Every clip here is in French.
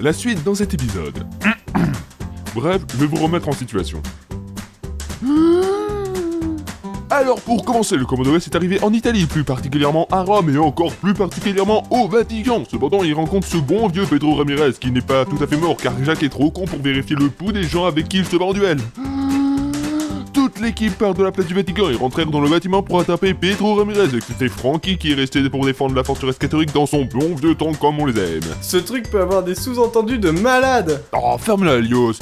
La suite dans cet épisode. Bref, je vais vous remettre en situation. Alors pour commencer, le Commodore est arrivé en Italie, plus particulièrement à Rome et encore plus particulièrement au Vatican. Cependant, il rencontre ce bon vieux Pedro Ramirez qui n'est pas tout à fait mort car Jacques est trop con pour vérifier le pouls des gens avec qui il se bat en duel. L'équipe part de la place du Vatican et rentrèrent dans le bâtiment pour attraper Pedro Ramirez c'était Frankie qui est resté pour défendre la forteresse catholique dans son bon vieux temps comme on les aime. Ce truc peut avoir des sous-entendus de malade Oh, ferme-la, Elios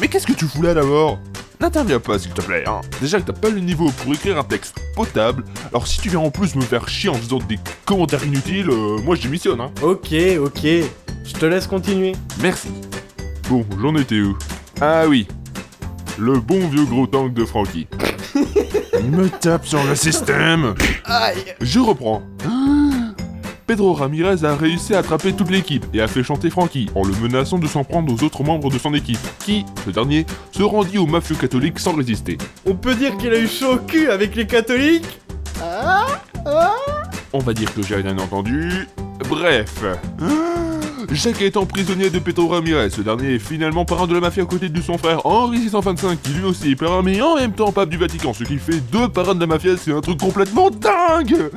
Mais qu'est-ce que tu fous là d'abord? N'interviens pas, s'il te plaît, hein. Déjà que t'as pas le niveau pour écrire un texte potable, alors si tu viens en plus me faire chier en faisant des commentaires inutiles, euh, moi je démissionne, hein. Ok, ok. Je te laisse continuer. Merci. Bon, j'en étais où? Ah oui. Le bon vieux gros tank de Frankie. Il me tape sur le système Aïe Je reprends. Pedro Ramirez a réussi à attraper toute l'équipe et a fait chanter Frankie en le menaçant de s'en prendre aux autres membres de son équipe, qui, ce dernier, se rendit aux mafieux catholiques sans résister. On peut dire qu'il a eu chaud au cul avec les catholiques? Ah Ah On va dire que j'ai rien entendu. Bref. Jacques est prisonnier de Pedro Ramirez. Ce dernier est finalement parrain de la mafia à côté de son frère Henri 625, qui lui aussi est parrain, mais en même temps pape du Vatican, ce qui fait deux parrains de la mafia, c'est un truc complètement dingue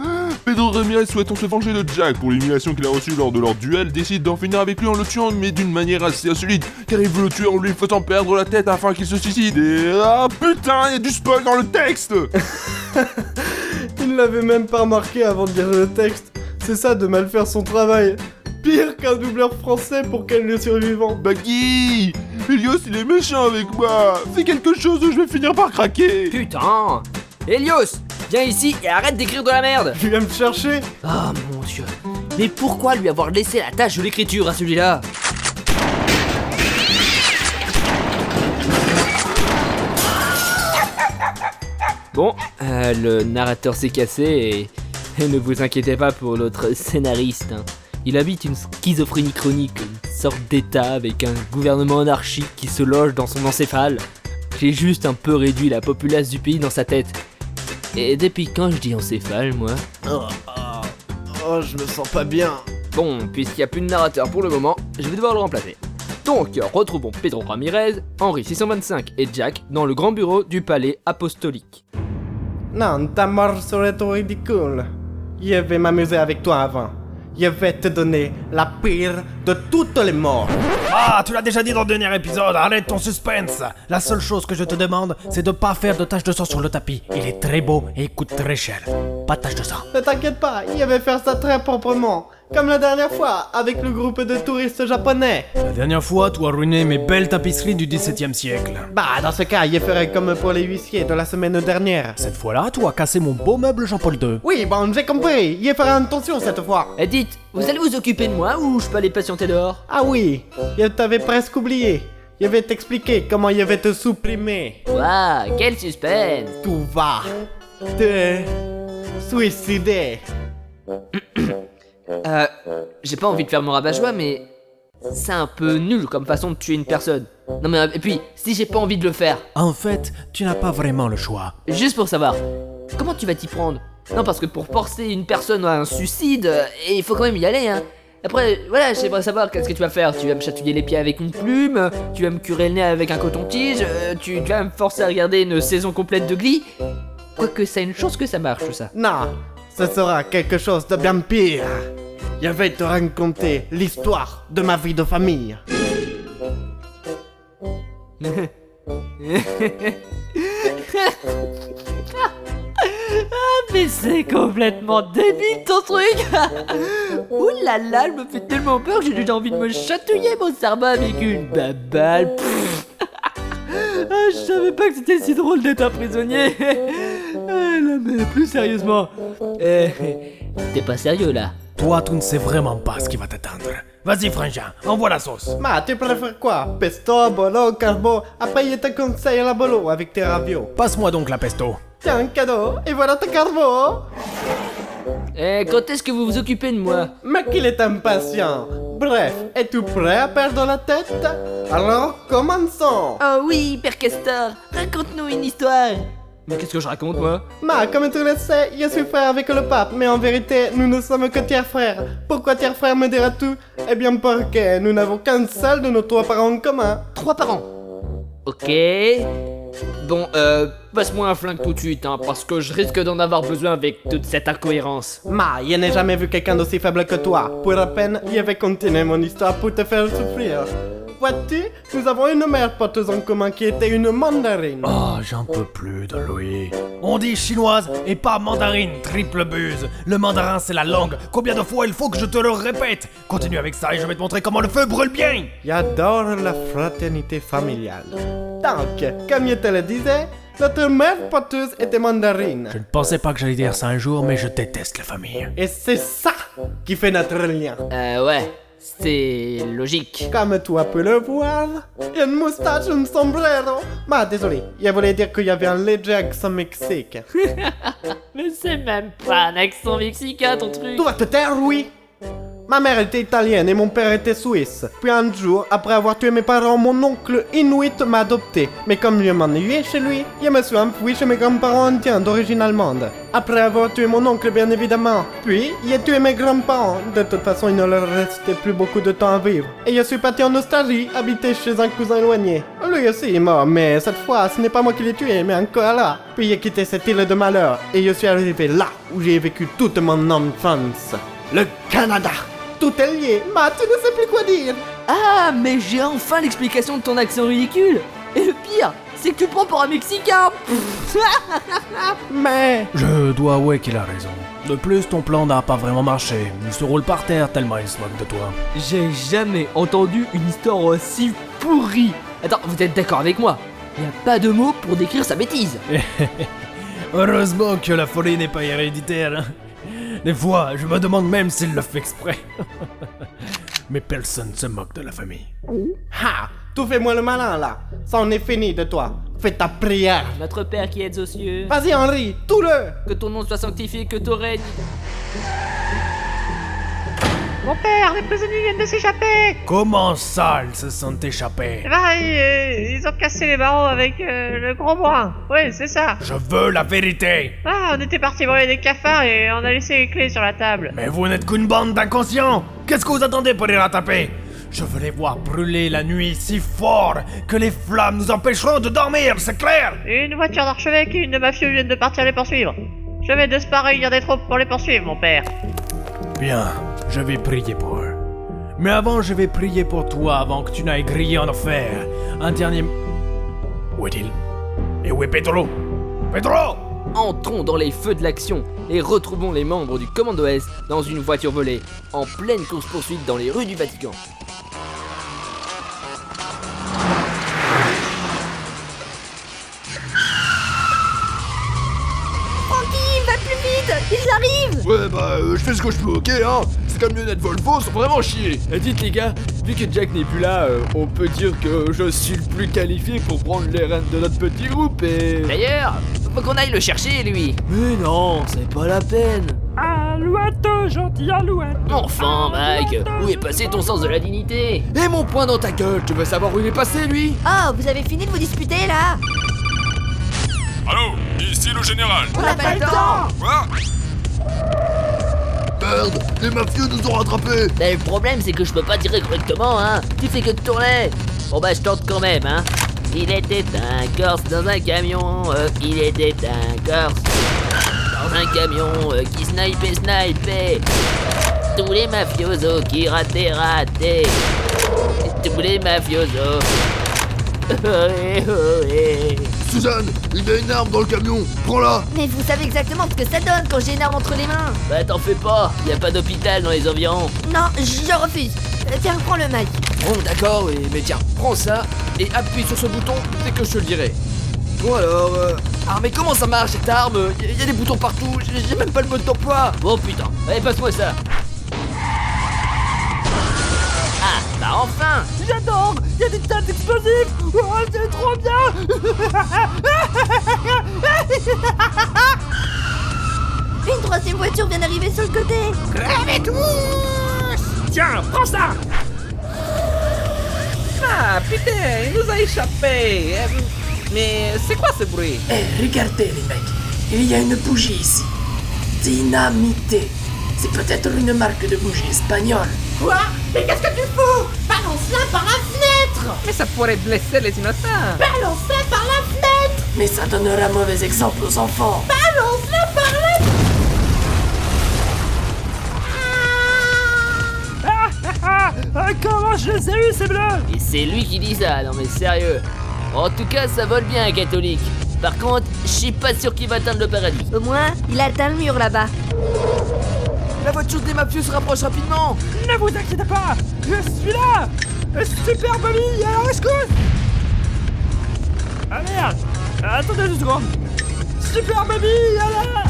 Pedro Ramirez souhaitant se venger de Jack pour l'humiliation qu'il a reçue lors de leur duel, décide d'en finir avec lui en le tuant, mais d'une manière assez insolite, car il veut le tuer en lui faisant perdre la tête afin qu'il se suicide. Et ah putain, il y a du spoil dans le texte Il l'avait même pas remarqué avant de lire le texte. C'est ça de mal faire son travail. Pire qu'un doubleur français pour qu'elle le survivant. Baggy Elios, il est méchant avec moi Fais quelque chose ou je vais finir par craquer Putain Helios Viens ici et arrête d'écrire de la merde Tu viens me chercher Ah mon dieu Mais pourquoi lui avoir laissé la tâche de l'écriture à celui-là? Bon, euh, le narrateur s'est cassé et... et ne vous inquiétez pas pour notre scénariste. hein. Il habite une schizophrénie chronique, une sorte d'état avec un gouvernement anarchique qui se loge dans son encéphale. J'ai juste un peu réduit la populace du pays dans sa tête. Et depuis quand je dis encéphale, moi? Oh, oh, oh, je me sens pas bien. Bon, puisqu'il n'y a plus de narrateur pour le moment, je vais devoir le remplacer. Donc, retrouvons Pedro Ramirez, Henri 625 et Jack dans le grand bureau du palais apostolique. Non, ta mort serait trop ridicule. Je vais m'amuser avec toi avant. Je vais te donner la pire de toutes les morts. Ah, tu l'as déjà dit dans le dernier épisode, arrête ton suspense La seule chose que je te demande, c'est de pas faire de taches de sang sur le tapis. Il est très beau et il coûte très cher. Pas de taches de sang. Ne t'inquiète pas, je vais faire ça très proprement. Comme la dernière fois, avec le groupe de touristes japonais. La dernière fois, tu as ruiné mes belles tapisseries du 17e siècle. Bah, dans ce cas, je ferai comme pour les huissiers de la semaine dernière. Cette fois-là, tu as cassé mon beau meuble Jean-Paul II. Oui, bon, j'ai compris. Je ferai attention cette fois. Eh dites, vous allez vous occuper de moi ou je peux aller patienter dehors? Ah oui, je t'avais presque oublié. Je vais t'expliquer comment je vais te supprimer. Waouh, quel suspense Tu vas te suicider. Euh, j'ai pas envie de faire mon rabat-joie, mais c'est un peu nul comme façon de tuer une personne. Non mais, euh, et puis, si j'ai pas envie de le faire, En fait, tu n'as pas vraiment le choix. juste pour savoir, comment tu vas t'y prendre? Non, parce que pour forcer une personne à un suicide, euh, il faut quand même y aller, hein. Après, voilà, j'aimerais savoir qu'est-ce que tu vas faire. Tu vas me chatouiller les pieds avec une plume, tu vas me curer le nez avec un coton-tige, euh, tu, tu vas me forcer à regarder une saison complète de Glee. Quoique, c'est une chance que ça marche, tout ça. Non, ce sera quelque chose de bien pire. Je vais te raconter l'histoire de ma vie de famille. Mais c'est complètement débile ton truc Ouh là là, elle me fait tellement peur que j'ai déjà envie de me chatouiller mon cerveau avec une babale. Pfff. Ah, je savais pas que c'était si drôle d'être un prisonnier. Mais plus sérieusement. Eh, T'es pas sérieux là Toi, tu ne sais vraiment pas ce qui va t'attendre. Vas-y, frangin, envoie la sauce. Ma, tu préfères quoi? Pesto, bolo, carbo? Après, je te conseille la bolo avec tes raviots. Passe-moi donc la pesto. Tiens, un cadeau, et voilà ton carbo Eh, quand est-ce que vous vous occupez de moi? Mais qu'il est impatient Bref, es-tu prêt à perdre la tête? Alors, commençons Oh oui, Père Castor, raconte-nous une histoire Mais qu'est-ce que je raconte, moi Ma, comme tu le sais, je suis frère avec le pape, mais en vérité, nous ne sommes que tiers frères. Pourquoi tiers frère me dira-tu Eh bien parce que nous n'avons qu'un seul de nos trois parents en commun. Trois par an. Ok. Bon, euh, passe-moi un flingue tout de suite, hein, parce que je risque d'en avoir besoin avec toute cette incohérence. Ma, je n'ai jamais vu quelqu'un d'aussi faible que toi. Pour à peine, je vais continuer mon histoire pour te faire souffrir. Vois-tu, nous avons une mère poteuse en commun qui était une mandarine. Oh, j'en peux plus de Louis. On dit chinoise et pas mandarine, triple buse. Le mandarin, c'est la langue. Combien de fois il faut que je te le répète? Continue avec ça et je vais te montrer comment le feu brûle bien. J'adore la fraternité familiale. Donc, comme je te le disais, notre mère poteuse était mandarine. Je ne pensais pas que j'allais dire ça un jour, mais je déteste la famille. Et c'est ça qui fait notre lien. Euh, ouais. C'est logique. Comme tu peux le voir, une moustache, un sombrero. Ma, désolé, je voulais dire qu'il y avait un léger accent mexicain. Mais c'est même pas un accent mexicain, ton truc. Vas te taire, oui Ma mère était italienne et mon père était suisse. Puis un jour, après avoir tué mes parents, mon oncle Inuit m'a adopté. Mais comme je m'ennuyais chez lui, je me suis enfui chez mes grands-parents indiens d'origine allemande. Après avoir tué mon oncle, bien évidemment. Puis, j'ai tué mes grands-parents. De toute façon, il ne leur restait plus beaucoup de temps à vivre. Et je suis parti en Australie, habiter chez un cousin éloigné. Lui aussi est mort, mais cette fois, ce n'est pas moi qui l'ai tué, mais un koala. Puis j'ai quitté cette île de malheur, et je suis arrivé là où j'ai vécu toute mon enfance. Le Canada tout est lié. Ma, tu ne sais plus quoi dire. Ah, mais j'ai enfin l'explication de ton accent ridicule. Et le pire, c'est que tu prends pour un Mexicain. Mais Je dois avouer qu'il a raison. De plus, ton plan n'a pas vraiment marché. Il se roule par terre tellement il se moque de toi. J'ai jamais entendu une histoire aussi pourrie. Attends, vous êtes d'accord avec moi? Il a pas de mots pour décrire sa bêtise. Heureusement que la folie n'est pas héréditaire. Des fois, je me demande même s'il le fait exprès. Mais personne se moque de la famille. ha, tu fais-moi le malin là. Ça en est fini de toi. Fais ta prière. Notre Père qui êtes aux cieux, Vas-y Henri, tout le. que ton nom soit sanctifié, que ton règne. Mon père, les prisonniers viennent de s'échapper Comment ça, ils se sont échappés? Eh ben, ils, euh, ils ont cassé les barreaux avec euh, le gros bois. Oui, c'est ça. Je veux la vérité Ah, on était parti voler des cafards et on a laissé les clés sur la table. Mais vous n'êtes qu'une bande d'inconscients Qu'est-ce que vous attendez pour les rattraper? Je veux les voir brûler la nuit si fort que les flammes nous empêcheront de dormir, c'est clair? Une voiture d'archevêque et une de mafieux viennent de partir les poursuivre. Je vais de se réunir des troupes pour les poursuivre, mon père. Bien, je vais prier pour eux. Mais avant, je vais prier pour toi avant que tu n'ailles griller en enfer. Un dernier... Où est-il? Et où est Pedro? Pedro Entrons dans les feux de l'action et retrouvons les membres du Commando Est dans une voiture volée, en pleine course-poursuite dans les rues du Vatican. Ouais, bah, euh, je fais ce que je peux, ok, hein? Ces camionnettes Volvo sont vraiment chiées Eh, dites les gars, vu que Jack n'est plus là, euh, on peut dire que je suis le plus qualifié pour prendre les rênes de notre petit groupe et... D'ailleurs, faut qu'on aille le chercher, lui. Mais non, c'est pas la peine. Alouette, gentil alouette. Enfin, Mike, où est passé ton sens de la dignité? Et mon poing dans ta gueule, tu veux savoir où il est passé, lui? Oh, vous avez fini de vous disputer là. Allô Ici le général. On n'a pas le temps. Quoi? Les mafieux nous ont rattrapés Bah, le problème, c'est que je peux pas tirer correctement, hein. Tu fais que de tourner. Bon, bah, je tente quand même, hein. Il était un Corse dans un camion, euh, il était un Corse dans un camion euh, qui snipait, snipait. Tous les mafiosos qui rataient, rataient. Tous les mafiosos. Suzanne, il y a une arme dans le camion. Prends-la. Mais vous savez exactement ce que ça donne quand j'ai une arme entre les mains. Bah, t'en fais pas, y a pas d'hôpital dans les environs. Non, je refuse. Euh, Tiens, prends le mic. Bon, d'accord, et- mais tiens, prends ça et appuie sur ce bouton dès que je te le dirai. Bon alors, euh... Ah mais comment ça marche cette arme? Il y, a des boutons partout, j'ai j'ai même pas le mode d'emploi. Oh putain, allez, passe-moi ça. Ah, bah enfin. J'adore. Il y a des tas d'explosifs Oh, c'est trop bien. Une troisième voiture vient d'arriver sur le côté. Tiens, prends ça. Ah, putain, il nous a échappé. Mais c'est quoi ce bruit? Eh, regardez les mecs, il y a une bougie ici. Dynamité. C'est peut-être une marque de bougie espagnole. Quoi Mais qu'est-ce que tu fous Balance-la par la fenêtre Mais ça pourrait blesser les innocents Balance-la par la fenêtre Mais ça donnera mauvais exemple aux enfants. Balance-la par la Comment je les ai eus, ces bleus Et c'est lui qui dit ça, non mais sérieux. En tout cas, ça vole bien un catholique. Par contre, je suis pas sûr qu'il va atteindre le paradis. Au moins, il a atteint le mur là-bas. La voiture des mafieux se rapproche rapidement. Ne vous inquiétez pas Je suis là. Super Bobby, à la rescousse Ah merde. Attendez deux secondes. Super Bobby, à la...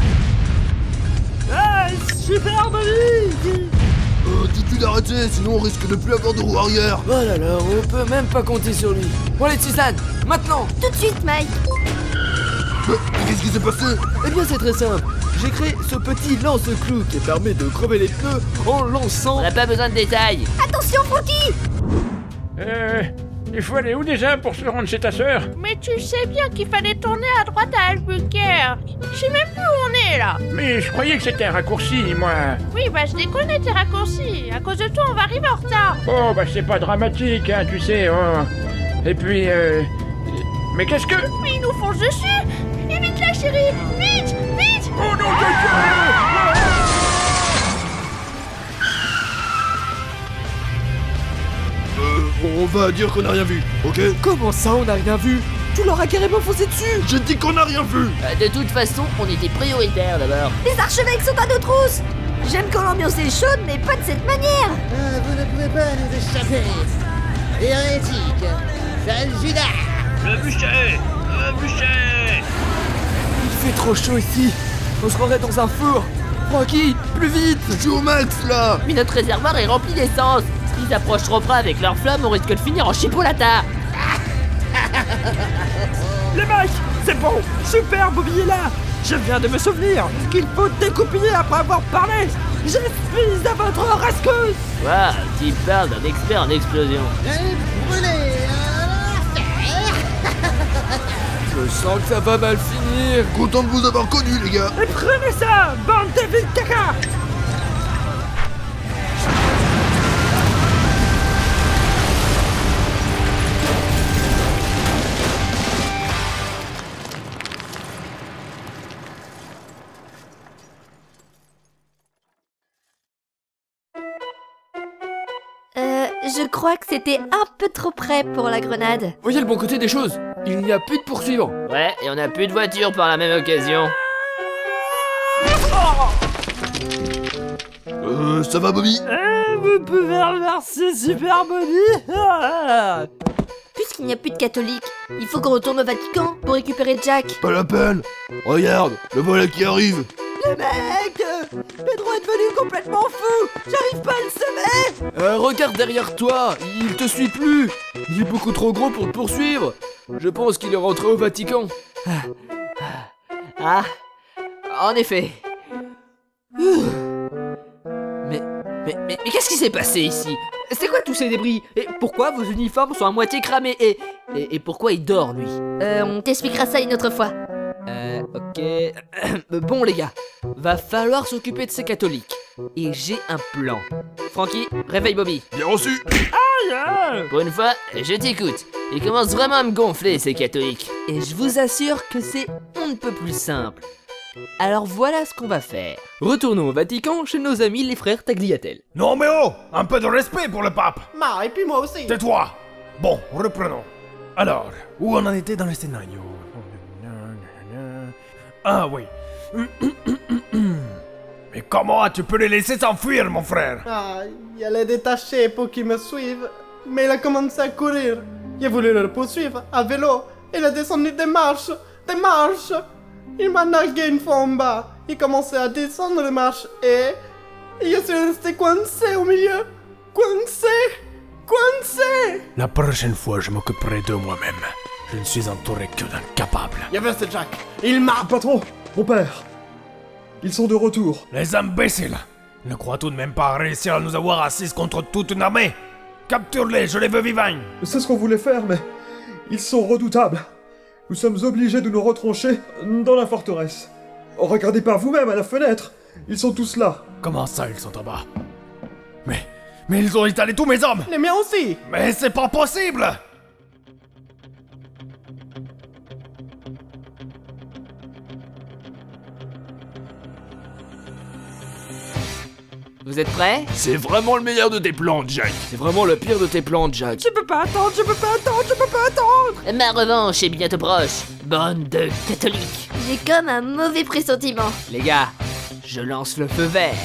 Ah, Super Bobby Euh, dites-lui d'arrêter, sinon on risque de plus avoir de roue arrière. Oh là là, on peut même pas compter sur lui. Bon allez Tisane, maintenant. Tout de suite, Mike qu'est-ce qui s'est passé Eh bien c'est très simple. J'ai créé ce petit lance-clou qui permet de crever les pneus en lançant... On n'a pas besoin de détails. Attention, Frankie Euh... Il faut aller où déjà pour se rendre chez ta sœur Mais tu sais bien qu'il fallait tourner à droite à Albuquerque. Je sais même plus où on est là. Mais je croyais que c'était un raccourci, moi. Oui, bah je déconne tes raccourcis. À cause de toi, on va arriver en retard. Bon, bah c'est pas dramatique, hein, tu sais. hein. Et puis, euh... Mais qu'est-ce que... Mais ils nous foncent dessus. Chérie. Vite, vite. Oh non, Euh, on va dire qu'on n'a rien vu, ok Comment ça on n'a rien vu? Tu leur as carrément foncé dessus J'ai dit qu'on n'a rien vu Euh, De toute façon, on était prioritaire d'abord. Les archevêques sont à nos trousses J'aime quand l'ambiance est chaude, mais pas de cette manière vous ne pouvez pas nous échapper. Hérétique, sale Judas. Le bûcher. Le bûcher. Il fait trop chaud ici. On se croirait dans un four. Francky, plus vite. Je suis au max là. Mais notre réservoir est rempli d'essence. S'ils approchent trop près avec leurs flammes, on risque de finir en chipolata. Les mecs C'est bon. Super Bobby est là. Je viens de me souvenir qu'il faut découpiller après avoir parlé. Je suis à votre rescousse. Waouh, tu parles d'un expert en explosion. Brûler Je sens que ça va mal finir. Content de vous avoir connu les gars. Et prenez ça Bande de vite caca Euh, je crois que c'était un peu trop près pour la grenade. Voyez le bon côté des choses Il n'y a plus de poursuivants. Ouais, et on a plus de voiture par la même occasion. Euh, ça va Bobby? Euh, vous pouvez remercier Super Bobby. Puisqu'il n'y a plus de catholiques, il faut qu'on retourne au Vatican pour récupérer Jack. Pas la peine. Regarde, le voilà qui arrive. Mec Pedro est devenu complètement fou. J'arrive pas à le semer. Euh, regarde derrière toi Il te suit plus Il est beaucoup trop gros pour te poursuivre Je pense qu'il est rentré au Vatican Ah, en effet. Mais, mais, mais, mais qu'est-ce qui s'est passé ici? C'est quoi tous ces débris? Et pourquoi vos uniformes sont à moitié cramés? Et, et, et pourquoi il dort lui? Euh, on t'expliquera ça une autre fois. Euh, ok. bon les gars, va falloir s'occuper de ces catholiques. Et j'ai un plan. Francky, réveille Bobby. Bien reçu Pour une fois, je t'écoute. Ils commencent vraiment à me gonfler, ces catholiques. Et je vous assure que c'est on ne peut plus simple. Alors voilà ce qu'on va faire. Retournons au Vatican chez nos amis les frères Tagliatelle. Non mais oh Un peu de respect pour le pape Ma, et puis moi aussi. Tais-toi Bon, reprenons. Alors, où on en était dans le scénario? Ah oui. Mais comment tu peux les laisser s'enfuir, mon frère? Ah, il allait détacher pour qu'ils me suivent, mais il a commencé à courir. J'ai voulu le poursuivre à vélo. Il a descendu des marches, des marches. Il m'a nargué une fois en bas. Il commençait à descendre les marches et... et je suis resté coincé au milieu. Coincé Coincé La prochaine fois, je m'occuperai de moi-même. Je ne suis entouré que d'incapables. Il y avait ce Jack. Il m'a... Patron, mon père. Ils sont de retour. Les imbéciles Ne croient tout de même pas réussir à nous avoir assis contre toute une armée Capture-les, je les veux vivants C'est ce qu'on voulait faire, mais ils sont redoutables. Nous sommes obligés de nous retrancher dans la forteresse. Regardez par vous-même à la fenêtre. Ils sont tous là. Comment ça, ils sont en bas? Mais. Mais ils ont étalé tous mes hommes Les miens aussi Mais c'est pas possible Vous êtes prêts? C'est vraiment le meilleur de tes plans, Jack. C'est vraiment le pire de tes plans, Jack. Je peux pas attendre, je peux pas attendre, je peux pas attendre Ma revanche est bientôt proche. Bande de catholiques. J'ai comme un mauvais pressentiment. Les gars, je lance le feu vert.